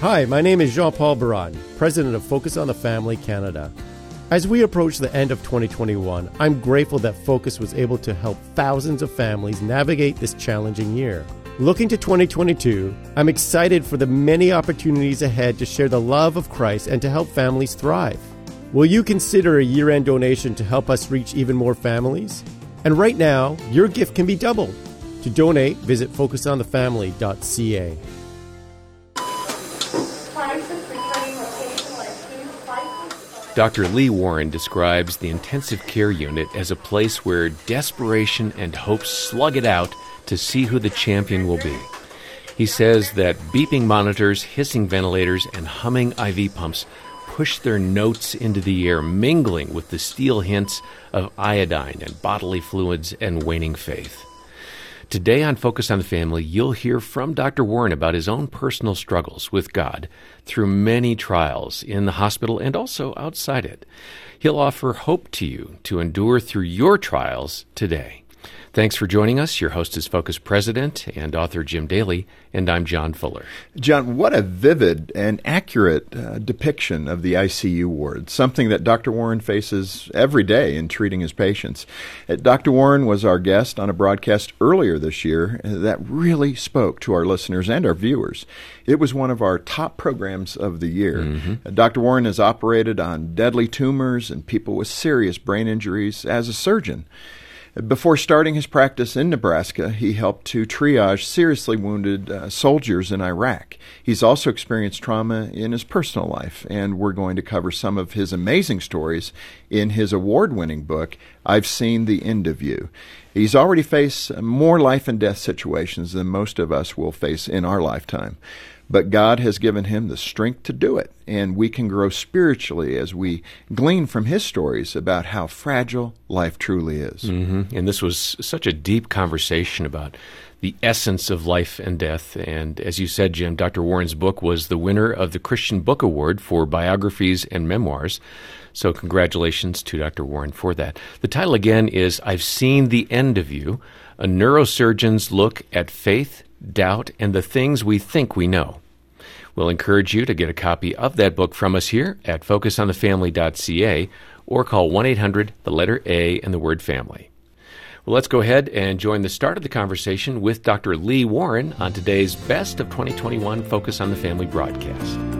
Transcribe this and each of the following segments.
Hi, my name is Jean Paul Baran, President of Focus on the Family Canada. As we approach the end of 2021, I'm grateful that Focus was able to help thousands of families navigate this challenging year. Looking to 2022, I'm excited for the many opportunities ahead to share the love of Christ and to help families thrive. Will you consider a year end donation to help us reach even more families? And right now, your gift can be doubled. To donate, visit focusonthefamily.ca. Dr. Lee Warren describes the intensive care unit as a place where desperation and hope slug it out to see who the champion will be. He says that beeping monitors, hissing ventilators, and humming IV pumps push their notes into the air, mingling with the steel hints of iodine and bodily fluids and waning faith. Today on Focus on the Family, you'll hear from Dr. Warren about his own personal struggles with God through many trials in the hospital and also outside it. He'll offer hope to you to endure through your trials today. Thanks for joining us. Your host is Focus President and author Jim Daly, and I'm John Fuller. John, what a vivid and accurate uh, depiction of the ICU ward, something that Dr. Warren faces every day in treating his patients. Uh, Dr. Warren was our guest on a broadcast earlier this year that really spoke to our listeners and our viewers. It was one of our top programs of the year. Mm-hmm. Uh, Dr. Warren has operated on deadly tumors and people with serious brain injuries as a surgeon. Before starting his practice in Nebraska, he helped to triage seriously wounded uh, soldiers in Iraq. He's also experienced trauma in his personal life, and we're going to cover some of his amazing stories in his award winning book, I've Seen the End of You. He's already faced more life and death situations than most of us will face in our lifetime. But God has given him the strength to do it, and we can grow spiritually as we glean from his stories about how fragile life truly is. Mm-hmm. And this was such a deep conversation about the essence of life and death. And as you said, Jim, Dr. Warren's book was the winner of the Christian Book Award for biographies and memoirs. So, congratulations to Dr. Warren for that. The title again is I've Seen the End of You A Neurosurgeon's Look at Faith doubt, and the things we think we know. We'll encourage you to get a copy of that book from us here at focusonthefamily.ca or call 1 800 the letter A and the word family. Well, let's go ahead and join the start of the conversation with Dr. Lee Warren on today's Best of 2021 Focus on the Family broadcast.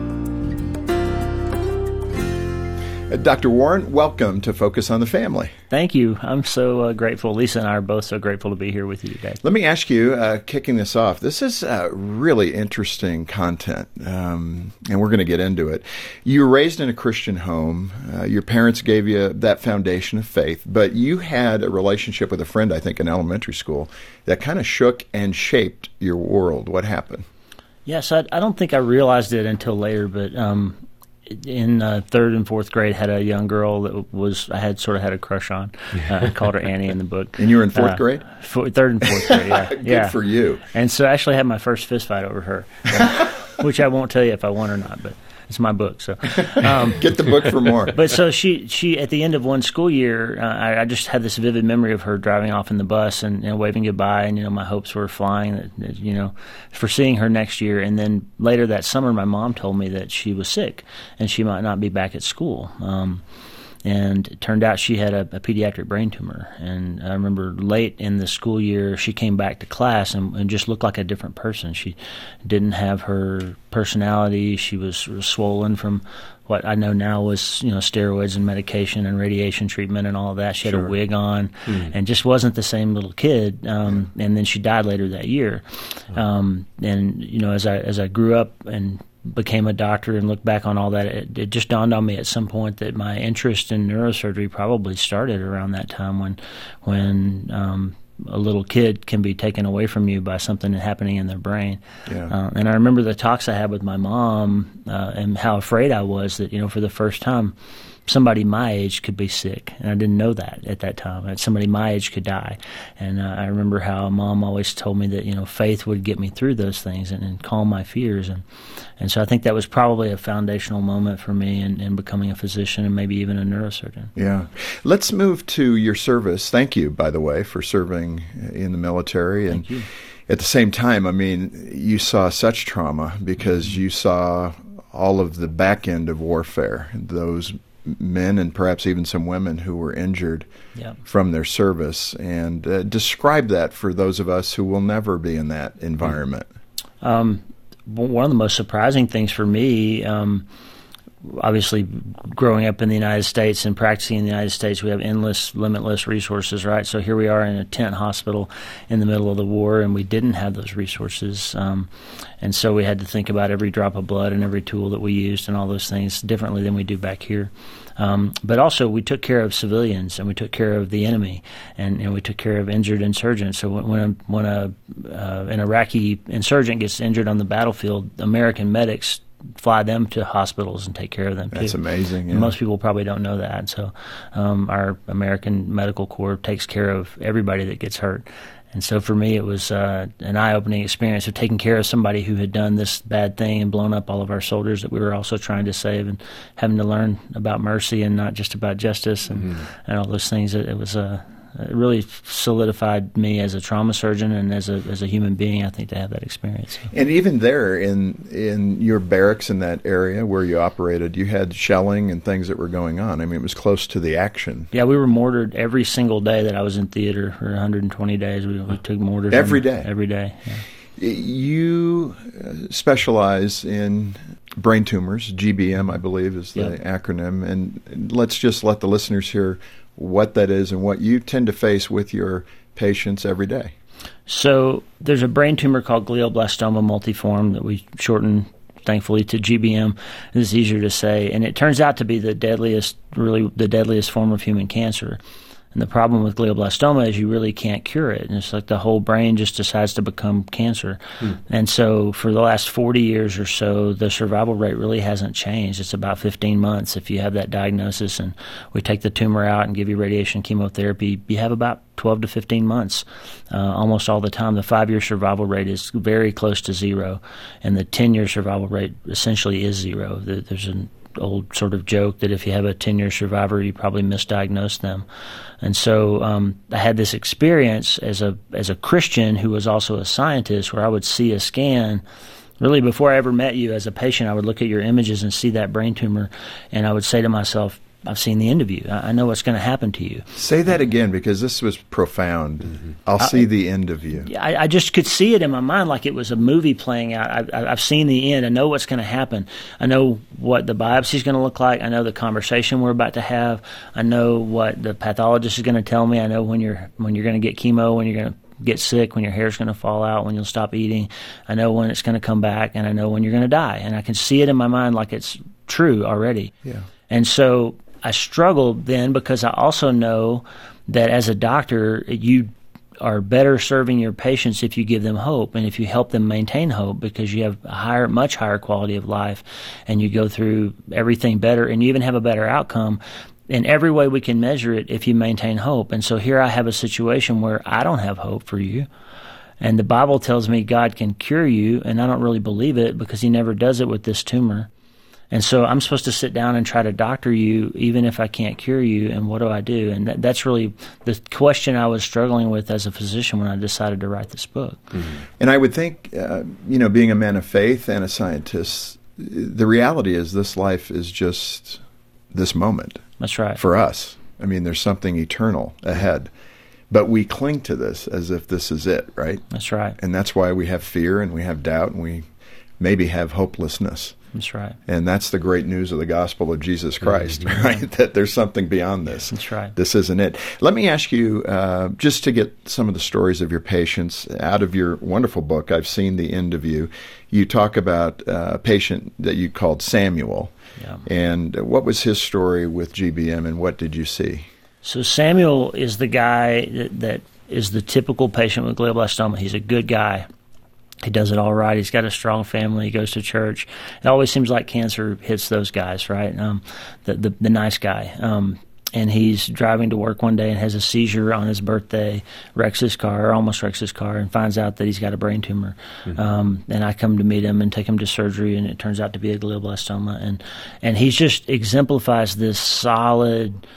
Dr. Warren, welcome to Focus on the Family. Thank you. I'm so uh, grateful. Lisa and I are both so grateful to be here with you today. Let me ask you, uh, kicking this off, this is uh, really interesting content, um, and we're going to get into it. You were raised in a Christian home. Uh, your parents gave you that foundation of faith, but you had a relationship with a friend, I think, in elementary school that kind of shook and shaped your world. What happened? Yes, I, I don't think I realized it until later, but um, in uh, third and fourth grade had a young girl that was I had sort of had a crush on. Uh, I called her Annie in the book. And you were in fourth uh, grade. third and fourth grade. Yeah, Good yeah. for you. And so I actually had my first fist fight over her, which I won't tell you if I won or not, but. It's my book, so um, get the book for more. but so she, she at the end of one school year, uh, I, I, just had this vivid memory of her driving off in the bus and, and waving goodbye, and you know my hopes were flying, that, that, you know, for seeing her next year. And then later that summer, my mom told me that she was sick and she might not be back at school. Um, and it turned out she had a, a, pediatric brain tumor. And I remember late in the school year, she came back to class and, and just looked like a different person. She didn't have her personality. She was, was swollen from what I know now was you know steroids and medication and radiation treatment and all that. She had sure. a wig on mm. and just wasn't the same little kid. Um. And then she died later that year. Um, and you know as I as I grew up and became a doctor and look back on all that, it, it, just dawned on me at some point that my interest in neurosurgery probably started around that time when, when um, a little kid can be taken away from you by something happening in their brain. Yeah. Uh, and I remember the talks I had with my mom uh, and how afraid I was that you know for the first time somebody my age could be sick, and I didn't know that at that time. That somebody my age could die, and uh, I remember how mom always told me that you know faith would get me through those things and, and calm my fears, and and so I think that was probably a foundational moment for me in, in becoming a physician and maybe even a neurosurgeon. Yeah, let's move to your service. Thank you, by the way, for serving in the military and. at the same time, I mean, you saw such trauma because you saw all of the back end of warfare, those men and perhaps even some women who were injured Yeah. from their service. And uh, describe that for those of us who will never be in that environment. Um, one of the most surprising things for me, um, obviously, growing up in the United States and practicing in the United States, we have endless, limitless resources, right? So here we are in a tent hospital in the middle of the war, and we didn't have those resources. Um, and so we had to think about every drop of blood and every tool that we used and all those things differently than we do back here. Um, but also, we took care of civilians and we took care of the enemy, and, and we took care of injured insurgents. So when, when a, when a uh, an Iraqi insurgent gets injured on the battlefield, American medics fly them to hospitals and take care of them too. That's amazing. Yeah. Most people probably don't know that. So, um, our American Medical Corps takes care of everybody that gets hurt. And so for me, it was uh, an eye-opening experience of taking care of somebody who had done this bad thing and blown up all of our soldiers that we were also trying to save, and having to learn about mercy and not just about justice and, and all those things. It, it was uh, it really solidified me as a trauma surgeon and as a as a human being. I think to have that experience. And even there, in in your barracks in that area where you operated, you had shelling and things that were going on. I mean, it was close to the action. Yeah, we were mortared every single day that I was in theater for 120 days. We, we took mortars every day. Every day. Yeah. You uh, specialize in brain tumors. GBM, I believe, is the Yep. acronym. And let's just let the listeners hear what that is and what you tend to face with your patients every day. So there's a brain tumor called glioblastoma multiforme that we shorten, thankfully, to GBM. It's easier to say, and it turns out to be the deadliest, really the deadliest form of human cancer. And the problem with glioblastoma is you really can't cure it. And it's like the whole brain just decides to become cancer. And so for the last 40 years or so, the survival rate really hasn't changed. It's about 15 months if you have that diagnosis and we take the tumor out and give you radiation chemotherapy. You have about 12 to 15 months uh, almost all the time. The five year survival rate is very close to zero, and the 10 year survival rate essentially is zero. There's an old sort of joke that if you have a 10 year survivor, you probably misdiagnosed them. And so um, I had this experience as a, as a Christian who was also a scientist where I would see a scan. Really, before I ever met you as a patient, I would look at your images and see that brain tumor, and I would say to myself, I've seen the end of you. I I know what's going to happen to you. Say that again because this was profound. Mm-hmm. I'll see the end of you. I, I just could see it in my mind like it was a movie playing out. I, I, I've seen the end. I know what's going to happen. I know what the biopsy is going to look like. I know the conversation we're about to have. I know what the pathologist is going to tell me. I know when you're when you're going to get chemo, when you're going to get sick, when your hair's going to fall out, when you'll stop eating. I know when it's going to come back, and I know when you're going to die. And I can see it in my mind like it's true already. Yeah. And so I struggle then because I also know that as a doctor, you are better serving your patients if you give them hope and if you help them maintain hope because you have a higher, much higher quality of life and you go through everything better and you even have a better outcome in every way we can measure it if you maintain hope. And so here I have a situation where I don't have hope for you. And the Bible tells me God can cure you, and I don't really believe it because He never does it with this tumor. And so I'm supposed to sit down and try to doctor you, even if I can't cure you. And what do I do? And that, that's really the question I was struggling with as a physician when I decided to write this book. And I would think, uh, you know, being a man of faith and a scientist, the reality is this life is just this moment That's right. for us. I mean, there's something eternal ahead. But we cling to this as if this is it, right? That's right. And that's why we have fear and we have doubt and we maybe have hopelessness. That's right. And that's the great news of the gospel of Jesus Christ, right? That there's something beyond this. That's right. This isn't it. Let me ask you, uh, just to get some of the stories of your patients out of your wonderful book, I've seen the end of you. You talk about uh, a patient that you called Samuel. Yeah. And what was his story with GBM and what did you see? So Samuel is the guy that, that is the typical patient with glioblastoma. He's a good guy. He does it all right. He's got a strong family. He goes to church. It always seems like cancer hits those guys, right? Um, the, the the nice guy. Um, and he's driving to work one day and has a seizure on his birthday, wrecks his car, or almost wrecks his car, and finds out that he's got a brain tumor. Um, and I come to meet him and take him to surgery, and it turns out to be a glioblastoma. And and he just exemplifies this solid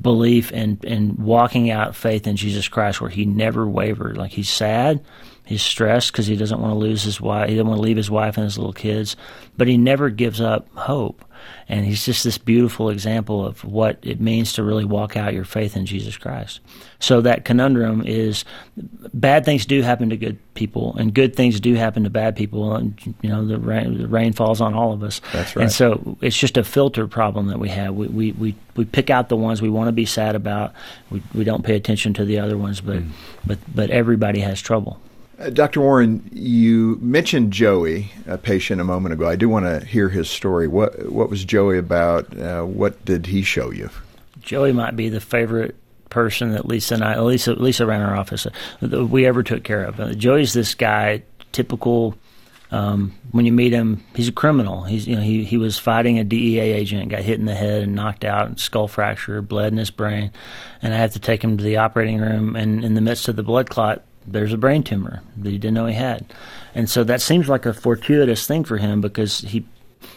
belief and and walking out faith in Jesus Christ, where he never wavered. Like he's sad, he's stressed because he doesn't want to lose his wife, he doesn't want to leave his wife and his little kids, but he never gives up hope. And he's just this beautiful example of what it means to really walk out your faith in Jesus Christ. So that conundrum is bad things do happen to good people, and good things do happen to bad people. And, you know, the rain, the rain falls on all of us. That's right. And so it's just a filter problem that we have. We, we, we, we pick out the ones we want to be sad about, we, we don't pay attention to the other ones, but, mm. but, but everybody has trouble. Uh, Dr. Warren, you mentioned Joey, a patient, a moment ago. I do want to hear his story. What what was Joey about? Uh, what did he show you? Joey might be the favorite person that Lisa and I, Lisa, Lisa ran our office, uh, we ever took care of. Uh, Joey's this guy, typical. Um, when you meet him, he's a criminal. He's you know he he was fighting a DEA agent, got hit in the head and knocked out, and skull fracture, bled in his brain, and I had to take him to the operating room. And in the midst of the blood clot, there's a brain tumor that he didn't know he had. And so that seems like a fortuitous thing for him because he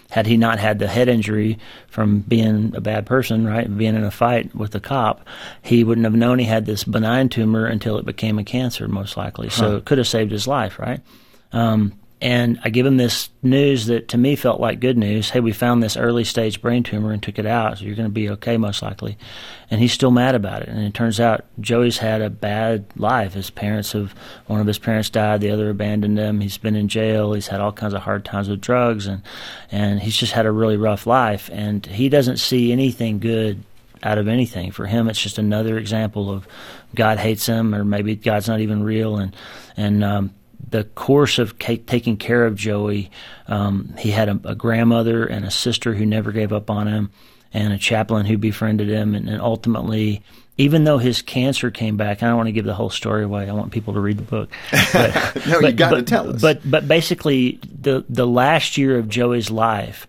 had he not had the head injury from being a bad person, right, being in a fight with a cop, he wouldn't have known he had this benign tumor until it became a cancer, most likely. So it could have saved his life, right? Um, and I give him this news that to me felt like good news. Hey, we found this early stage brain tumor and took it out, so you're going to be okay, most likely. And he's still mad about it. And it turns out Joey's had a bad life. His parents have, one of his parents died, the other abandoned him. He's been in jail. He's had all kinds of hard times with drugs, and and he's just had a really rough life. And he doesn't see anything good out of anything. For him, it's just another example of God hates him, or maybe God's not even real. And and um, the course of taking care of Joey, um, he had a, a, grandmother and a sister who never gave up on him, and a chaplain who befriended him, and, and ultimately. Even though his cancer came back, I don't want to give the whole story away. I want people to read the book. But, no, but, you got to tell us. But but basically, the the last year of Joey's life,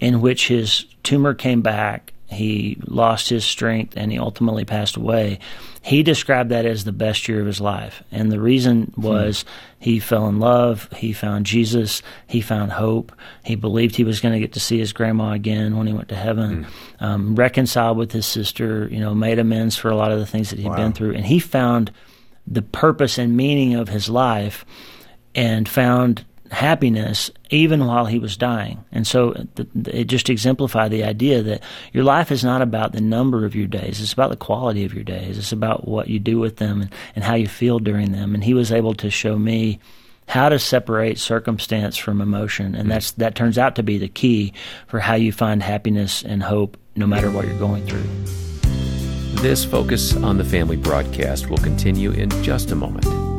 in which his tumor came back he lost his strength and he ultimately passed away. He described that as the best year of his life. And the reason hmm. was hmm. he fell in love, he found Jesus, he found hope, he believed he was going to get to see his grandma again when he went to heaven, hmm. um, reconciled with his sister, you know, made amends for a lot of the things that he had wow. been through. And he found the purpose and meaning of his life and found happiness even while he was dying. And so it just exemplified the idea that your life is not about the number of your days, it's about the quality of your days. It's about what you do with them and, and how you feel during them. And he was able to show me how to separate circumstance from emotion and mm-hmm. that's that turns out to be the key for how you find happiness and hope no matter what you're going through. This focus on the family broadcast will continue in just a moment.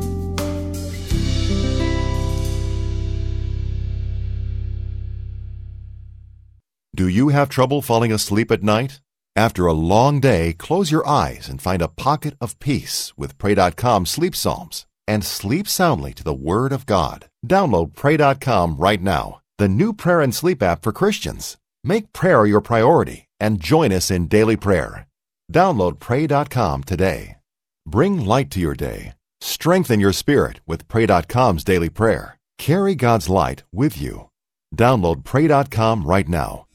Do you have trouble falling asleep at night? After a long day, close your eyes and find a pocket of peace with Pray.com Sleep Psalms and sleep soundly to the Word of God. Download Pray.com right now, the new prayer and sleep app for Christians. Make prayer your priority and join us in daily prayer. Download Pray.com today. Bring light to your day. Strengthen your spirit with Pray.com's daily prayer. Carry God's light with you. Download Pray.com right now.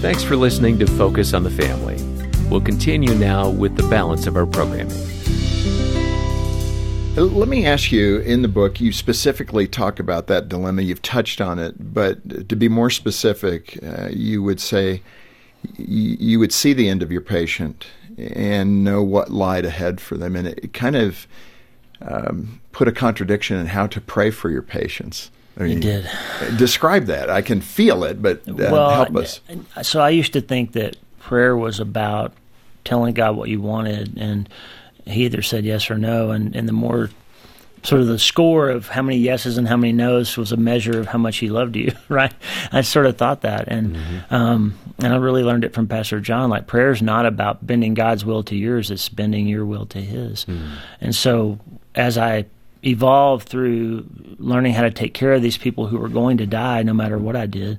Thanks for listening to Focus on the Family. We'll continue now with the balance of our programming. Let me ask you in the book, you specifically talk about that dilemma. You've touched on it, but to be more specific, uh, you would say y- you would see the end of your patient and know what lied ahead for them, and it kind of um, put a contradiction in how to pray for your patients. I It did. Describe that. I can feel it, but uh, well, help us. So I used to think that prayer was about telling God what you wanted, and He either said yes or no. And, and the more sort of the score of how many yeses and how many nos was a measure of how much He loved you, right? I sort of thought that, and um, and I really learned it from Pastor John. Like prayer is not about bending God's will to yours; it's bending your will to His. And so as I evolved through learning how to take care of these people who were going to die no matter what I did.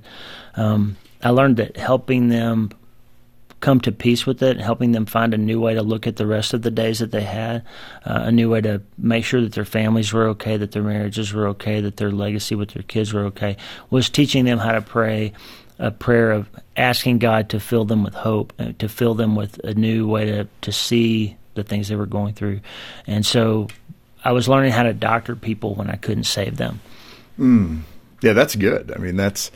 Um, I learned that helping them come to peace with it, helping them find a new way to look at the rest of the days that they had, uh, a new way to make sure that their families were okay, that their marriages were okay, that their legacy with their kids were okay, was teaching them how to pray a prayer of asking God to fill them with hope, uh, to fill them with a new way to, to see the things they were going through. And so I was learning how to doctor people when I couldn't save them. Yeah, that's good. I mean, that's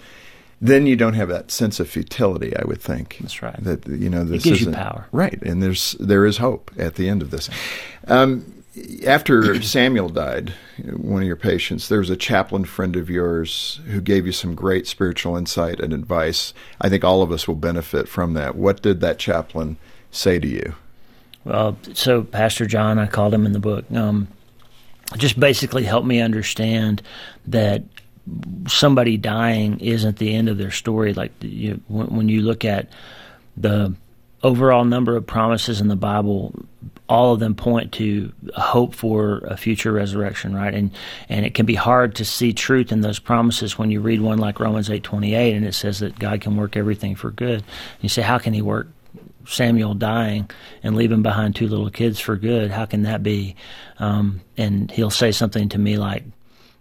then you don't have that sense of futility. I would think. That's right. That you know this gives you power. right? And there's there is hope at the end of this. Um, after Samuel died, one of your patients, there was a chaplain friend of yours who gave you some great spiritual insight and advice. I think all of us will benefit from that. What did that chaplain say to you? Well, so Pastor John, I called him in the book, um, just basically helped me understand that somebody dying isn't the end of their story. Like you, when, when you look at the overall number of promises in the Bible, all of them point to hope for a future resurrection, right? And and it can be hard to see truth in those promises when you read one like Romans eight twenty eight, and it says that God can work everything for good. You say, how can He work Samuel dying and leaving behind two little kids for good. How can that be? Um, and he'll say something to me like,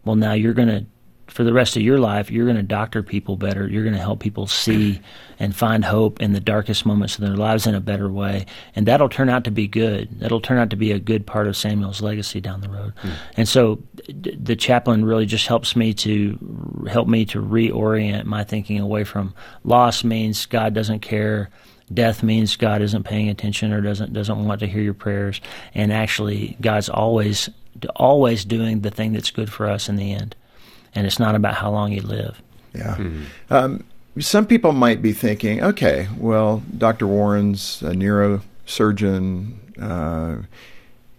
"Well, now you're going to, for the rest of your life, you're going to doctor people better. You're going to help people see and find hope in the darkest moments of their lives in a better way, and that'll turn out to be good. That'll turn out to be a good part of Samuel's legacy down the road. And so, d- the chaplain really just helps me to help me to reorient my thinking away from loss means God doesn't care death means God isn't paying attention or doesn't doesn't want to hear your prayers, and actually God's always always doing the thing that's good for us in the end, and it's not about how long you live. Yeah. Um, some people might be thinking, okay, well, Dr. Warren's a neurosurgeon. Uh,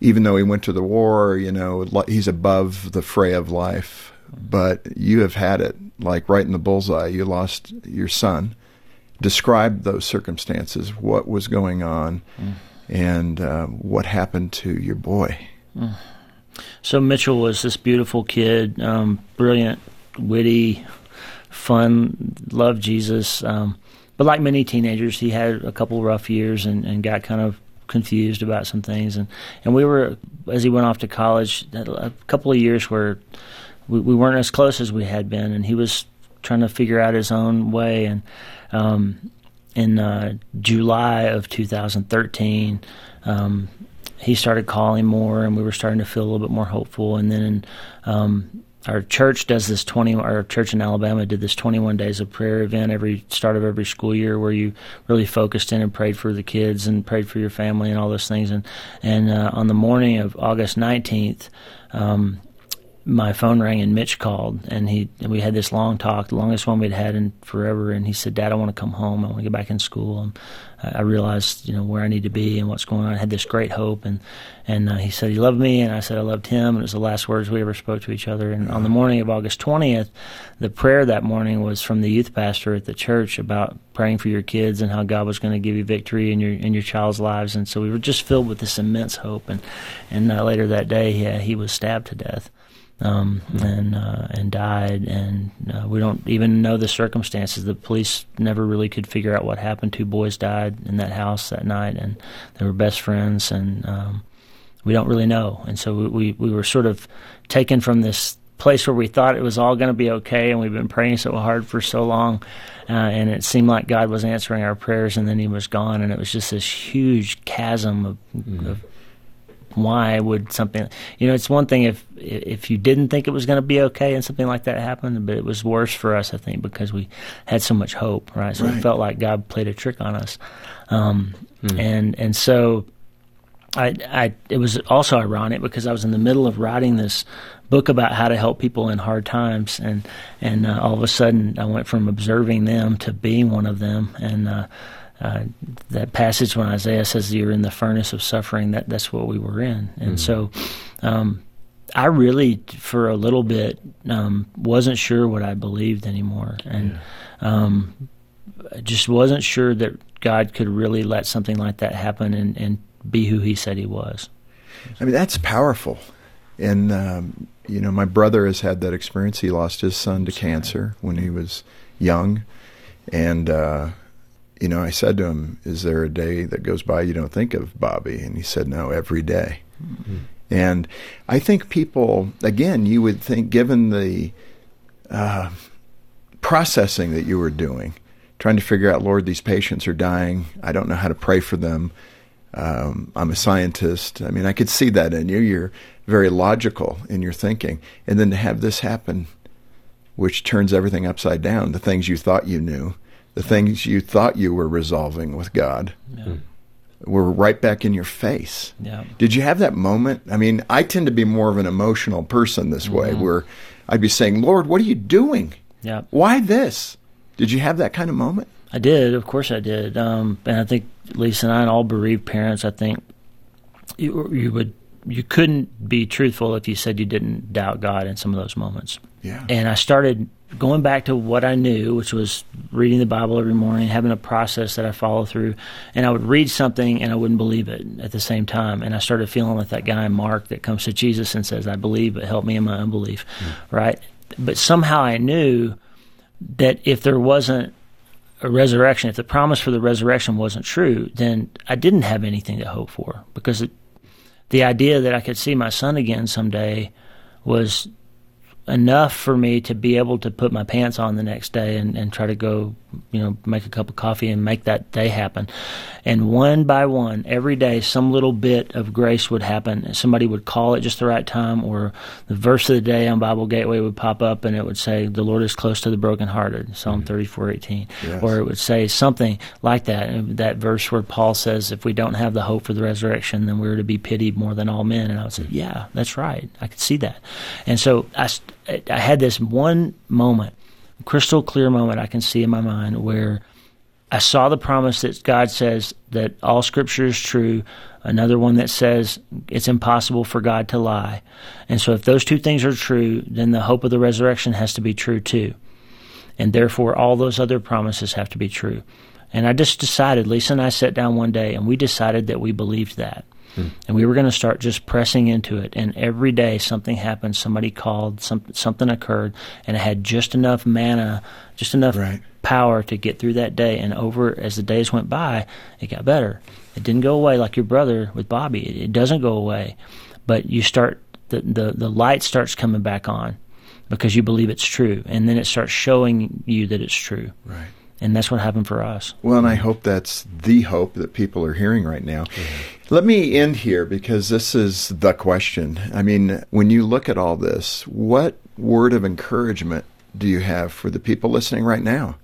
even though he went to the war, you know, he's above the fray of life. But you have had it like right in the bullseye. You lost your son. Describe those circumstances. What was going on, and uh, what happened to your boy? So Mitchell was this beautiful kid, um, brilliant, witty, fun, loved Jesus. Um, but like many teenagers, he had a couple rough years and, and got kind of confused about some things. And, and we were, as he went off to college, a couple of years where we, we weren't as close as we had been, and he was trying to figure out his own way. And um, in uh, July of 2013, um, he started calling more, and we were starting to feel a little bit more hopeful. And then um, our church does this 20. Our church in Alabama did this 21 days of prayer event every start of every school year, where you really focused in and prayed for the kids and prayed for your family and all those things. And and uh, on the morning of August 19th. Um, my phone rang and Mitch called and he and we had this long talk, the longest one we'd had in forever. And he said, "Dad, I want to come home. I want to get back in school." And I realized, you know, where I need to be and what's going on. I had this great hope, and and uh, he said he loved me, and I said I loved him, and it was the last words we ever spoke to each other. And on the morning of August twentieth, the prayer that morning was from the youth pastor at the church about praying for your kids and how God was going to give you victory in your in your child's lives. And so we were just filled with this immense hope. And and uh, later that day, yeah, he was stabbed to death um, and uh, and died, and uh, we don't even know the circumstances. The police never really could figure out what happened. Two boys died in that house that night, and they were best friends, and um, we don't really know. And so we, we we were sort of taken from this place where we thought it was all going to be okay, and we've been praying so hard for so long, uh, and it seemed like God was answering our prayers, and then He was gone, and it was just this huge chasm of, of why would something you know it's one thing if if you didn't think it was going to be okay and something like that happened but it was worse for us i think because we had so much hope right? So Right. it felt like god played a trick on us. Um, and and so I, I it was also ironic because I was in the middle of writing this book about how to help people in hard times, and and uh, all of a sudden I went from observing them to being one of them, and uh, uh, that passage when Isaiah says you're in the furnace of suffering, that that's what we were in, and so. Um, I really, for a little bit, um, wasn't sure what I believed anymore, and um, I just wasn't sure that God could really let something like that happen and, and be who He said He was. I mean, that's powerful. And, um, you know, my brother has had that experience. He lost his son to cancer when he was young. And, uh, you know, I said to him, Is there a day that goes by you don't think of Bobby? And he said, No, every day. And I think people, again, you would think, given the uh, processing that you were doing, trying to figure out, Lord, these patients are dying. I don't know how to pray for them. Um, I'm a scientist. I mean, I could see that in you. You're very logical in your thinking. And then to have this happen, which turns everything upside down, the things you thought you knew, the things you thought you were resolving with God, Yeah. were right back in your face. Yeah. Did you have that moment? I mean, I tend to be more of an emotional person this way, where I'd be saying, Lord, what are you doing? Yeah. Why this? Did you have that kind of moment? I did, of course, I did. Um, and I think Lisa and I, and all bereaved parents, I think you, you would you couldn't be truthful if you said you didn't doubt God in some of those moments. Yeah. And I started going back to what I knew, which was reading the Bible every morning, having a process that I follow through. And I would read something and I wouldn't believe it at the same time. And I started feeling like that guy Mark that comes to Jesus and says, "I believe, but help me in my unbelief." Hmm. Right? But somehow I knew that if there wasn't a resurrection, if the promise for the resurrection wasn't true, then I didn't have anything to hope for because it, the idea that I could see my son again someday was enough for me to be able to put my pants on the next day and, and try to go, you know, make a cup of coffee and make that day happen. And one by one, every day, some little bit of grace would happen. Somebody would call at just the right time, or the verse of the day on Bible Gateway would pop up and it would say, The Lord is close to the brokenhearted, Psalm mm-hmm. thirty-four eighteen, Yes. Or it would say something like that. Uh, that verse where Paul says, If we don't have the hope for the resurrection, then we're to be pitied more than all men. And I would say, mm. Yeah, that's right. I could see that. And so I, I had this one moment, crystal clear moment I can see in my mind where I saw the promise that God says that all scripture is true, another one that says it's impossible for God to lie. And so if those two things are true, then the hope of the resurrection has to be true too. And therefore all those other promises have to be true. And I just decided, Lisa and I sat down one day and we decided that we believed that. Hmm. And we were going to start just pressing into it. And every day something happened, somebody called, some, something occurred, and I had just enough manna, just enough Right. power to get through that day. And over as the days went by, it got better. It didn't go away like your brother with Bobby. It, it doesn't go away, but you start the, the the light starts coming back on because you believe it's true, and then it starts showing you that it's true. Right. And that's what happened for us. Well, and I hope that's the hope that people are hearing right now. Let me end here because this is the question. I mean, when you look at all this, what word of encouragement do you have for the people listening right now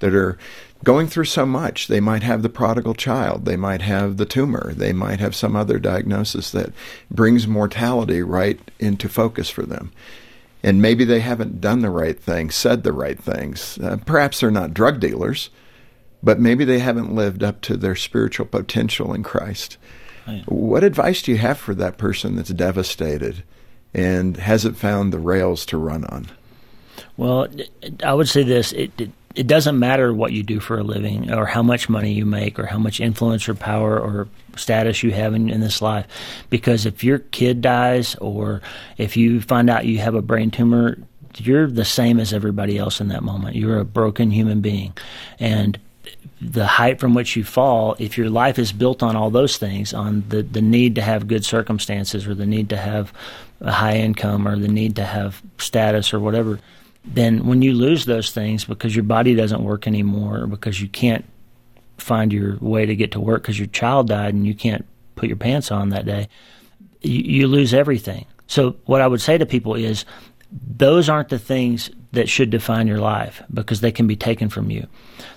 that are going through so much? They might have the prodigal child, they might have the tumor, they might have some other diagnosis that brings mortality right into focus for them and maybe they haven't done the right thing, said the right things. Uh, perhaps they're not drug dealers, but maybe they haven't lived up to their spiritual potential in Christ. Right. What advice do you have for that person that's devastated and hasn't found the rails to run on? Well, I would say this: it, it it doesn't matter what you do for a living, or how much money you make, or how much influence or power or status you have in, in this life, because if your kid dies, or if you find out you have a brain tumor, you're the same as everybody else in that moment. You're a broken human being, and the height from which you fall, if your life is built on all those things, on the, the need to have good circumstances or the need to have a high income or the need to have status or whatever, then when you lose those things because your body doesn't work anymore or because you can't find your way to get to work because your child died and you can't put your pants on that day, you, you lose everything. So what I would say to people is those aren't the things that should define your life because they can be taken from you.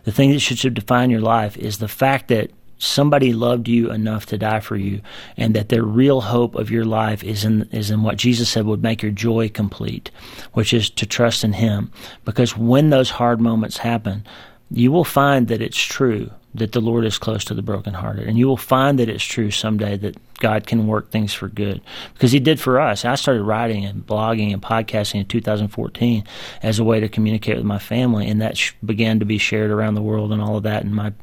The thing that should, should define your life is the fact that somebody loved you enough to die for you and that the real hope of your life is in is in what Jesus said would make your joy complete which is to trust in him because when those hard moments happen you will find that it's true that the Lord is close to the brokenhearted. And you will find that it's true someday that God can work things for good because He did for us. I started writing and blogging and podcasting in 2014 as a way to communicate with my family, and that sh- began to be shared around the world and all of that. And my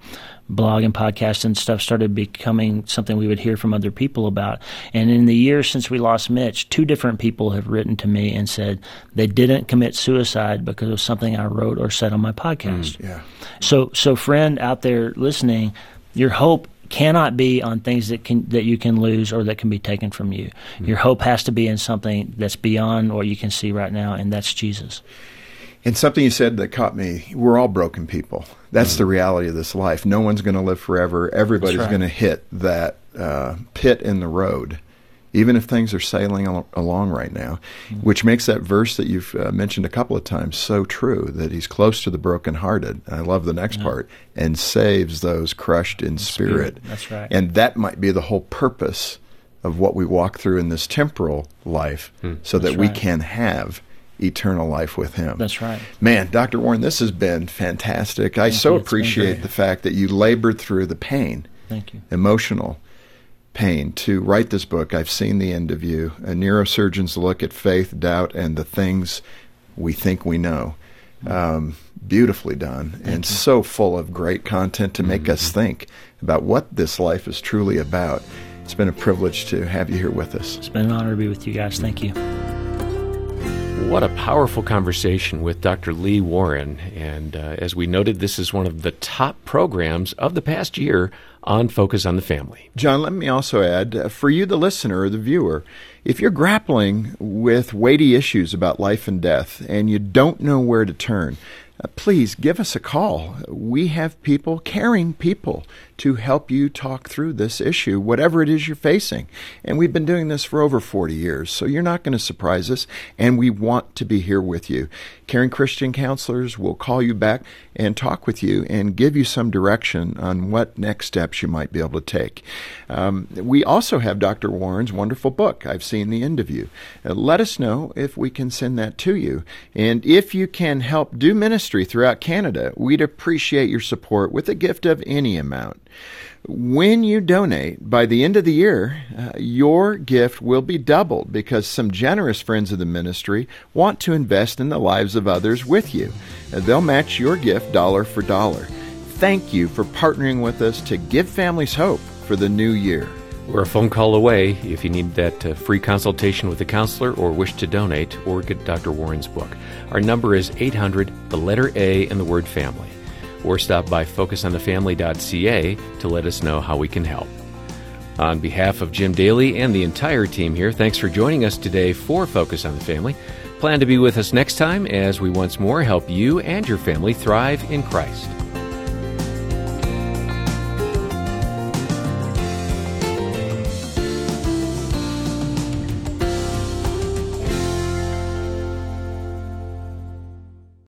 blog and podcast and stuff started becoming something we would hear from other people about. And in the years since we lost Mitch, two different people have written to me and said they didn't commit suicide because of something I wrote or said on my podcast. Mm, yeah. So, so friend out there listening, your hope cannot be on things that can that you can lose or that can be taken from you. Mm. Your hope has to be in something that's beyond what you can see right now, and that's Jesus. And something you said that caught me we're all broken people. That's mm the reality of this life. No one's going to live forever. Everybody's right. going to hit that uh, pit in the road, even if things are sailing al- along right now, mm which makes that verse that you've uh, mentioned a couple of times so true that he's close to the brokenhearted. And I love the next yeah. part and saves those crushed in spirit. spirit. That's right. And that might be the whole purpose of what we walk through in this temporal life mm. so that right. we can have eternal life with Him. That's right. Man, Dr. Warren, this has been fantastic. Thank I so you. appreciate the fact that you labored through the pain, Thank you. emotional pain, to write this book. I've seen the end of you. A neurosurgeon's look at faith, doubt, and the things we think we know. Um, beautifully done Thank and you. so full of great content to make mm-hmm. us think about what this life is truly about. It's been a privilege to have you here with us. It's been an honor to be with you guys. Thank you. What a powerful conversation with Dr. Lee Warren. And uh, as we noted, this is one of the top programs of the past year on Focus on the Family. John, let me also add uh, for you, the listener or the viewer, if you're grappling with weighty issues about life and death and you don't know where to turn, uh, please give us a call. We have people, caring people, to help you talk through this issue, whatever it is you're facing. And we've been doing this for over 40 years, so you're not going to surprise us, and we want to be here with you. Caring Christian counselors will call you back and talk with you and give you some direction on what next steps you might be able to take. Um, we also have Dr. Warren's wonderful book, I've Seen the End of You. Uh, let us know if we can send that to you. And if you can help do ministry throughout Canada, we'd appreciate your support with a gift of any amount. When you donate, by the end of the year, uh, your gift will be doubled because some generous friends of the ministry want to invest in the lives of others with you. Uh, they'll match your gift dollar for dollar. Thank you for partnering with us to give families hope for the new year. We're a phone call away if you need that uh, free consultation with a counselor or wish to donate or get Dr. Warren's book. Our number is 800, the letter A, and the word family or stop by focusonthefamily.ca to let us know how we can help. On behalf of Jim Daly and the entire team here, thanks for joining us today for Focus on the Family. Plan to be with us next time as we once more help you and your family thrive in Christ.